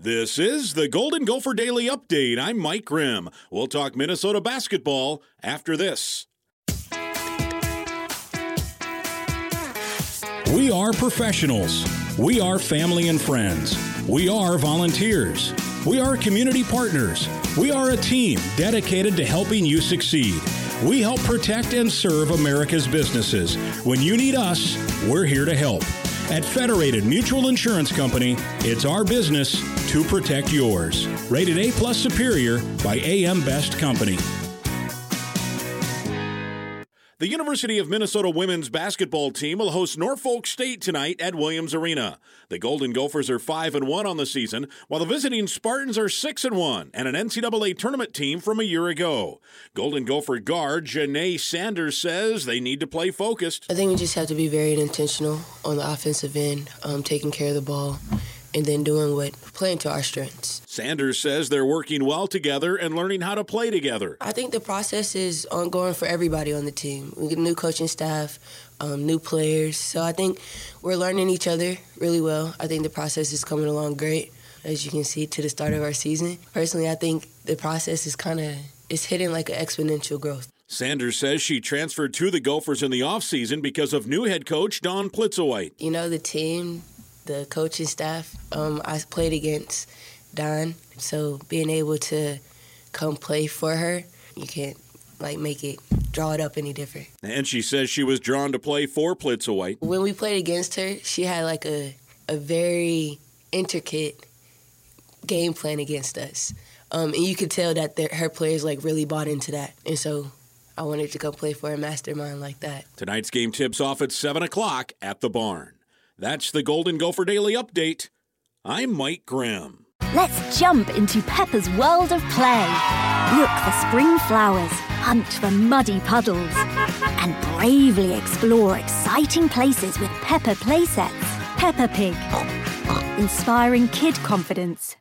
This is the Golden Gopher Daily Update. I'm Mike Grimm. We'll talk Minnesota basketball after this. We are professionals. We are family and friends. We are volunteers. We are community partners. We are a team dedicated to helping you succeed. We help protect and serve America's businesses. When you need us, we're here to help. At Federated Mutual Insurance Company, it's our business to protect yours. Rated A plus superior by AM Best Company. The University of Minnesota women's basketball team will host Norfolk State tonight at Williams Arena. The Golden Gophers are 5 and 1 on the season, while the visiting Spartans are 6 and 1 and an NCAA tournament team from a year ago. Golden Gopher guard Janay Sanders says they need to play focused. I think we just have to be very intentional on the offensive end, um, taking care of the ball and then doing what playing to our strengths. Sanders says they're working well together and learning how to play together. I think the process is ongoing for everybody on the team. We get new coaching staff, um, new players, so I think we're learning each other really well. I think the process is coming along great, as you can see to the start of our season. Personally, I think the process is kind of it's hitting like an exponential growth. Sanders says she transferred to the Gophers in the offseason because of new head coach Dawn Plitzuweit. You know, the team the coaching staff. Um, I played against Dawn, so being able to come play for her, you can't like make it draw it up any different. And she says she was drawn to play for Plitzuweit. When we played against her, she had like a a very intricate game plan against us, um, and you could tell that her players like really bought into that, and so. I wanted to come play for a mastermind like that. Tonight's game tips off at 7 o'clock at the barn. That's the Golden Gopher Daily Update. I'm Mike Grimm. Let's jump into Peppa's world of play. Look for spring flowers, hunt for muddy puddles, and bravely explore exciting places with Peppa playsets. Peppa Pig, inspiring kid confidence.